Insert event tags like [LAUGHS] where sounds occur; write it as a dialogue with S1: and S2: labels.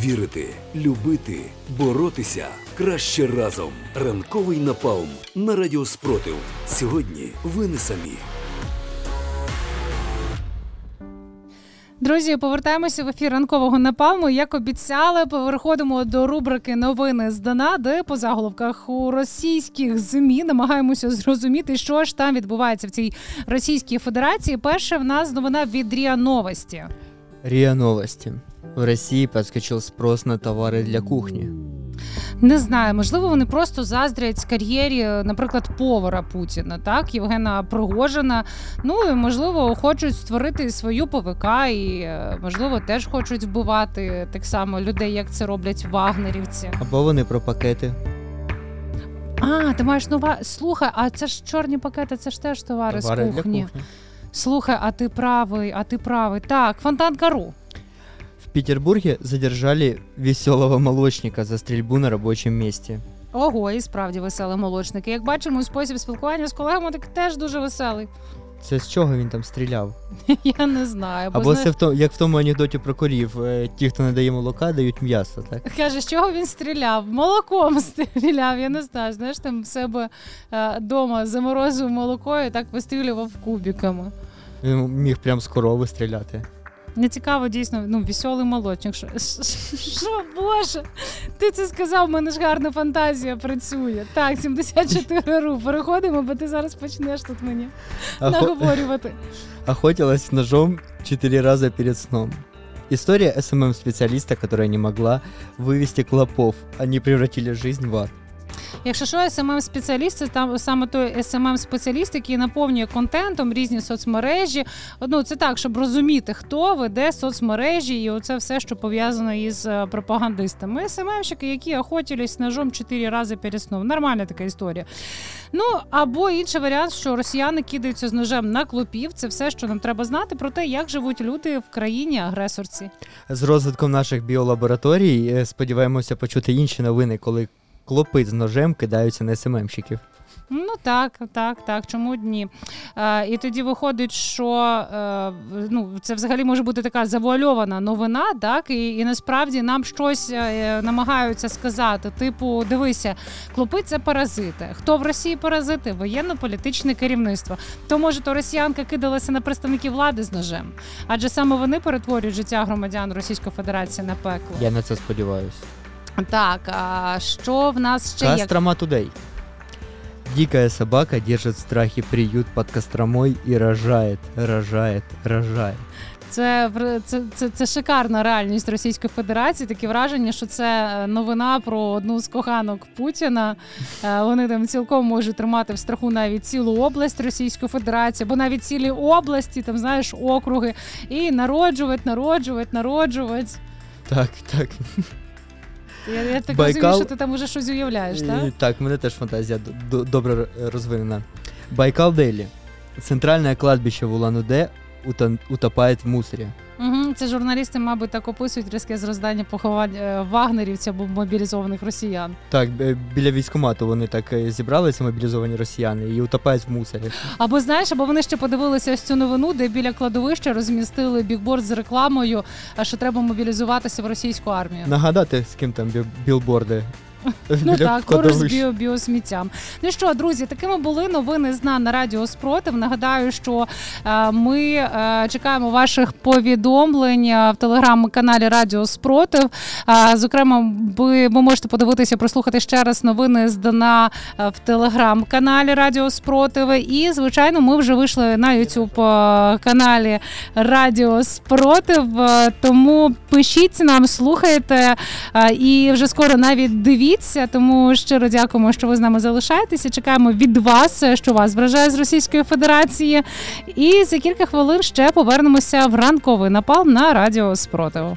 S1: Вірити, любити, боротися краще разом. Ранковий напалм на радіо Спротив. Сьогодні ви не самі.
S2: Друзі, повертаємося в ефір ранкового напалму. Як обіцяли, переходимо до рубрики Новини з Дана, де по заголовках у російських змі намагаємося зрозуміти, що ж там відбувається в цій Російській Федерації. Перше в нас новина від Ріа Новості.
S3: РИА Новости. В России подскочил спрос на товары для кухни.
S2: Не знаю, можливо, вони просто заздрять кар'єрі, наприклад, повара Путіна, так Євгена Пригожина. Ну і можливо, хочуть створити свою ПВК, і е, можливо теж хочуть вбивати так само людей, як це роблять вагнерівці.
S3: Або вони про пакети.
S2: А, ти маєш нова. Слухай, а це ж чорні пакети, це ж теж товари,
S3: Товари
S2: з
S3: для
S2: кухні. Слухай, а ти правий, а ти правий. Так, фонтанка.ру.
S3: Петербурге задержали веселого молочника за стрельбу на рабочем месте.
S2: Ого, і справді веселий молочник. І як бачимо, спосіб спілкування з колегами так теж дуже веселий.
S3: Це з чого він там стріляв? [LAUGHS]
S2: Я не знаю. Бо
S3: Або
S2: знаєш,
S3: це в то, як в тому анекдоті про корів. е, Ті, хто не дає молока, дають м'ясо, так? [LAUGHS]
S2: Каже, з чого він стріляв? Молоком [LAUGHS] стріляв. Я не знаю. Знаєш, там в себе вдома заморозив молоко і так вистрілював кубиками.
S3: Він міг прям з корови стріляти.
S2: Не цікаво, дійсно, ну, веселий молочник. Що, що, боже? Ти це сказав, в мене ж гарна фантазія працює. Так, 74 ру. Переходимо, бо ти зараз почнеш тут мені
S3: Охо-
S2: наговорювати.
S3: Охотилась ножом четыре раза перед сном. История СММ-специалиста, которая не могла вывести клопов. Они превратили жизнь в ад.
S2: Якщо що, smm спеціаліст це там саме той smm спеціаліст який наповнює контентом різні соцмережі. Ну це так, щоб розуміти, хто веде соцмережі, і оце все, що пов'язано із е, пропагандистами. СММщики, які охотились ножом чотири рази перед сном. Нормальна така історія. Ну або інший варіант, що росіяни кидаються з ножем на клопів. Це все, що нам треба знати про те, як живуть люди в країні агресорці.
S3: З розвитком наших біолабораторій е, сподіваємося почути інші новини, коли клопи з ножем кидаються на СММщиків.
S2: Ну так, так, так. Чому дні? Е, і тоді виходить, що е, ну, це взагалі може бути така завуальована новина, так, і, і насправді нам щось е, намагаються сказати. Типу, дивися, клопи це паразити. Хто в Росії паразити? Воєнно-політичне керівництво. То може, то росіянка кидалася на представників влади з ножем, адже саме вони перетворюють життя громадян Російської Федерації на пекло.
S3: Я на це сподіваюся.
S2: Так, а що в нас ще є?
S3: Кострома Тудей. Дикая собака держит в страхе приют под Костромой и рожает, рожает, рожает.
S2: Це, це, це, це шикарна реальність Російської Федерації. Таке враження, що це е, новина про одну з коханок Путіна. Е, Вони там цілком можуть тримати в страху навіть цілу область Російської Федерації, або навіть цілі області, там знаєш, округи, і народжувати, народжувати, народжувати.
S3: Так, так.
S2: Я, я так
S3: Байкал-
S2: розумію, що ти там уже щось уявляєш, так?
S3: Так, в мене теж фантазія добре розвинена. Байкал Дейлі. Центральное кладбище в Улан-Удэ утопает в мусоре.
S2: Це журналісти, мабуть, так описують різке зростання поховань е, вагнерівців або мобілізованих росіян.
S3: Так, біля військкомату вони так е, зібралися, мобілізовані росіяни, і утопають в мусорі.
S2: Або знаєш, або вони ще подивилися ось цю новину, де біля кладовища розмістили бікборд з рекламою, що треба мобілізуватися в російську армію.
S3: Нагадати, з ким там білборди.
S2: Ну так, поруч з біо, біосміттям. Ну що, друзі, такими були новини з на Радіо Спротив. Нагадаю, що е, ми е, чекаємо ваших повідомлень е, в телеграм-каналі Радіо Спротив. Е, зокрема, ви, ви можете подивитися, прослухати ще раз новини з Дана е, в телеграм-каналі Радіо Спротив. І, звичайно, ми вже вийшли на youtube е, каналі Радіо Спротив. Тому пишіть нам, слухайте е, і вже скоро навіть дивіться. Тому щиро дякуємо, що ви з нами залишаєтеся. Чекаємо від вас, що вас вражає з Російської Федерації. І за кілька хвилин ще повернемося в ранковий напал на Радіо Спротиву.